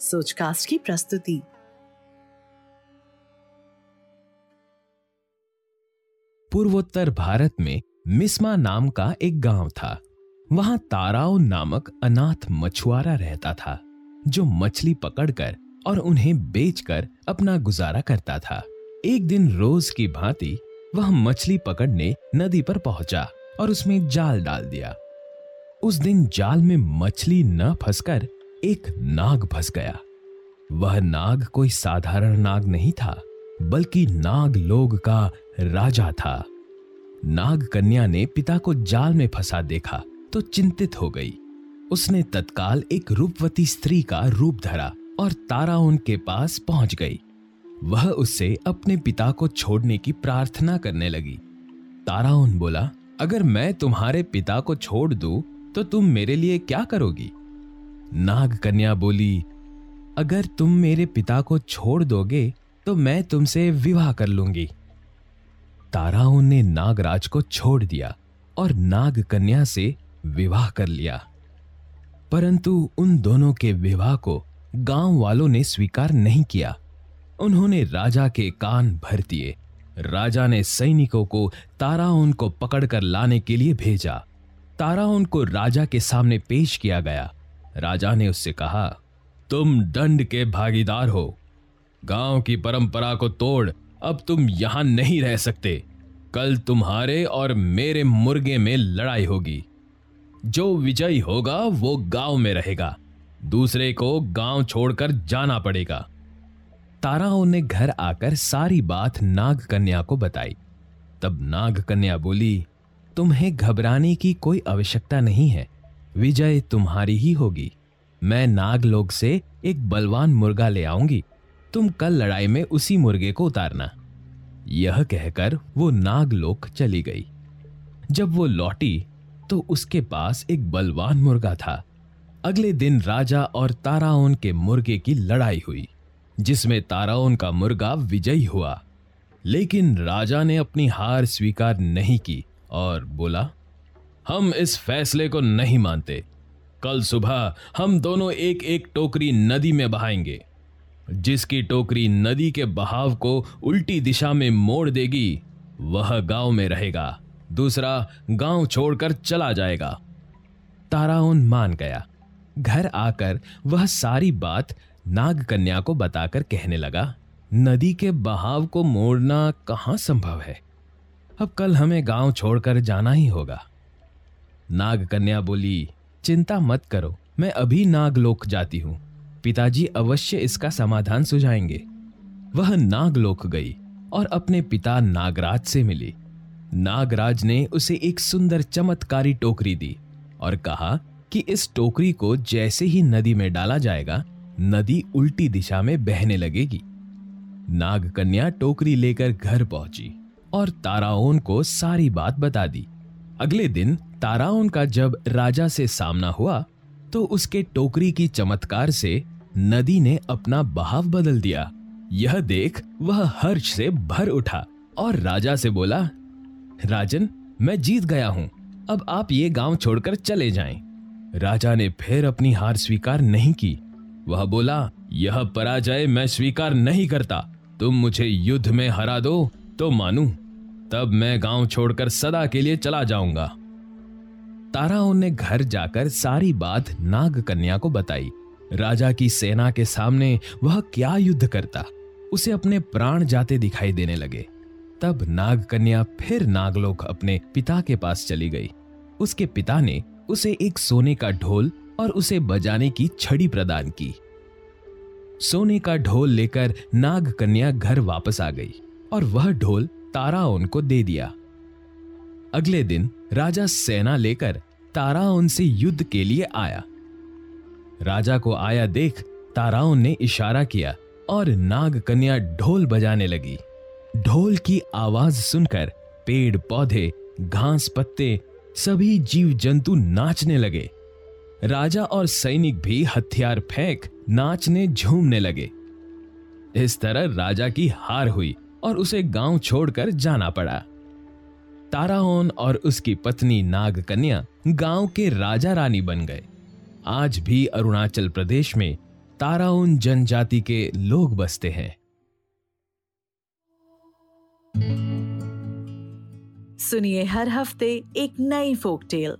सोचकास्ट की प्रस्तुति। पूर्वोत्तर भारत में मिस्मा नाम का एक गाँव था। वहाँ ताराओ नामक अनाथ मछुआरा रहता था, जो मछली पकड़कर और उन्हें बेचकर अपना गुजारा करता था। एक दिन रोज की भांति वह मछली पकड़ने नदी पर पहुँचा और उसमें जाल डाल दिया। उस दिन जाल में मछली न फंसकर एक नाग फंस गया। वह नाग कोई साधारण नाग नहीं था, बल्कि नाग लोग का राजा था। नाग कन्या ने पिता को जाल में फंसा देखा तो चिंतित हो गई। उसने तत्काल एक रूपवती स्त्री का रूप धरा और तारा उनके पास पहुँच गई। वह उससे अपने पिता को छोड़ने की प्रार्थना करने लगी। तारा उन बोला, अगर मैं तुम्हारे पिता को छोड़ दूँ तो तुम मेरे लिए क्या करोगी? नाग कन्या बोली, अगर तुम मेरे पिता को छोड़ दोगे तो मैं तुमसे विवाह कर लूँगी. ताराओं ने नागराज को छोड़ दिया और नाग कन्या से विवाह कर लिया। परंतु उन दोनों के विवाह को गाँव वालों ने स्वीकार नहीं किया। उन्होंने राजा के कान भर दिए। राजा ने सैनिकों को ताराउन को पकड़कर लाने के लिए भेजा। ताराउन को राजा के सामने पेश किया गया। राजा ने उससे कहा, तुम दंड के भागीदार हो। गाँव की परंपरा को तोड़, अब तुम यहाँ नहीं रह सकते। कल तुम्हारे और मेरे मुर्गे में लड़ाई होगी। जो विजयी होगा, वो गाँव में रहेगा। दूसरे को गाँव छोड़कर जाना पड़ेगा। ताराओं ने घर आकर सारी बात नाग कन्या को बताई। तब नाग कन्या बोली, तुम्हें घबराने की कोई आवश्यकता नहीं है। विजय तुम्हारी ही होगी। मैं नागलोक से एक बलवान मुर्गा ले आऊँगी। तुम कल लड़ाई में उसी मुर्गे को उतारना। यह कहकर वो नागलोक चली गई। जब वो लौटी तो उसके पास एक बलवान मुर्गा था। अगले दिन राजा और ताराओन के मुर्गे की लड़ाई हुई, जिसमें ताराओन का मुर्गा विजयी हुआ। लेकिन राजा ने अपनी हार स्वीकार नहीं की और बोला हम इस फैसले को नहीं मानते। कल सुबह हम दोनों एक एक टोकरी नदी में बहाएँगे, जिसकी टोकरी नदी के बहाव को उल्टी दिशा में मोड़ देगी, वह गाँव में रहेगा, दूसरा गाँव छोड़कर चला जाएगा। ताराउन मान गया। घर आकर वह सारी बात नाग कन्या को बताकर कहने लगा, नदी के बहाव को मोड़ना कहाँ संभव है? अब कल हमें गाँव छोड़कर जाना ही होगा। नाग कन्या बोली, चिंता मत करो, मैं अभी नागलोक जाती हूँ। पिताजी अवश्य इसका समाधान सुझाएँगे। वह नागलोक गई और अपने पिता नागराज से मिली। नागराज ने उसे एक सुंदर चमत्कारी टोकरी दी और कहा कि इस टोकरी को जैसे ही नदी में डाला जाएगा, नदी उल्टी दिशा में बहने लगेगी। नाग कन्या टोकरी लेकर घर पहुँची और ताराओन को सारी बात बता दी। अगले दिन ताराओन का जब राजा से सामना हुआ तो उसके टोकरी की चमत्कार से नदी ने अपना बहाव बदल दिया। यह देख वह हर्ष से भर उठा और राजा से बोला, राजन, मैं जीत गया हूँ। अब आप ये गाँव छोड़कर चले जाएँ। राजा ने फिर अपनी हार स्वीकार नहीं की। वह बोला, यह पराजय मैं स्वीकार नहीं करता। तुम मुझे युद्ध में हरा दो तो मानू। तब मैं गाँव छोड़कर सदा के लिए चला जाऊँगा। ताराओं ने घर जाकर सारी बात नाग कन्या को बताई। राजा की सेना के सामने वह क्या युद्ध करता, उसे अपने प्राण जाते दिखाई देने लगे। तब नाग कन्या फिर नागलोक अपने पिता के पास चली गई। उसके पिता ने उसे एक सोने का ढोल और उसे बजाने की छड़ी प्रदान की। सोने का ढोल लेकर नाग कन्या घर वापस आ गई और वह ढोल ताराओन को दे दिया। अगले दिन राजा सेना लेकर ताराओन से युद्ध के लिए आया। राजा को आया देख ताराओं ने इशारा किया और नाग कन्या ढोल बजाने लगी। ढोल की आवाज़ सुनकर पेड़, पौधे, घास, पत्ते, सभी जीव जंतु नाचने लगे। राजा और सैनिक भी हथियार फेंक नाचने झूमने लगे। इस तरह राजा की हार हुई। और उसे गाँव छोड़कर जाना पड़ा। ताराओन और उसकी पत्नी नाग कन्या गाँव के राजा रानी बन गए। आज भी अरुणाचल प्रदेश में ताराउन जनजाति के लोग बसते हैं। सुनिए हर हफ़्ते एक नई फोक टेल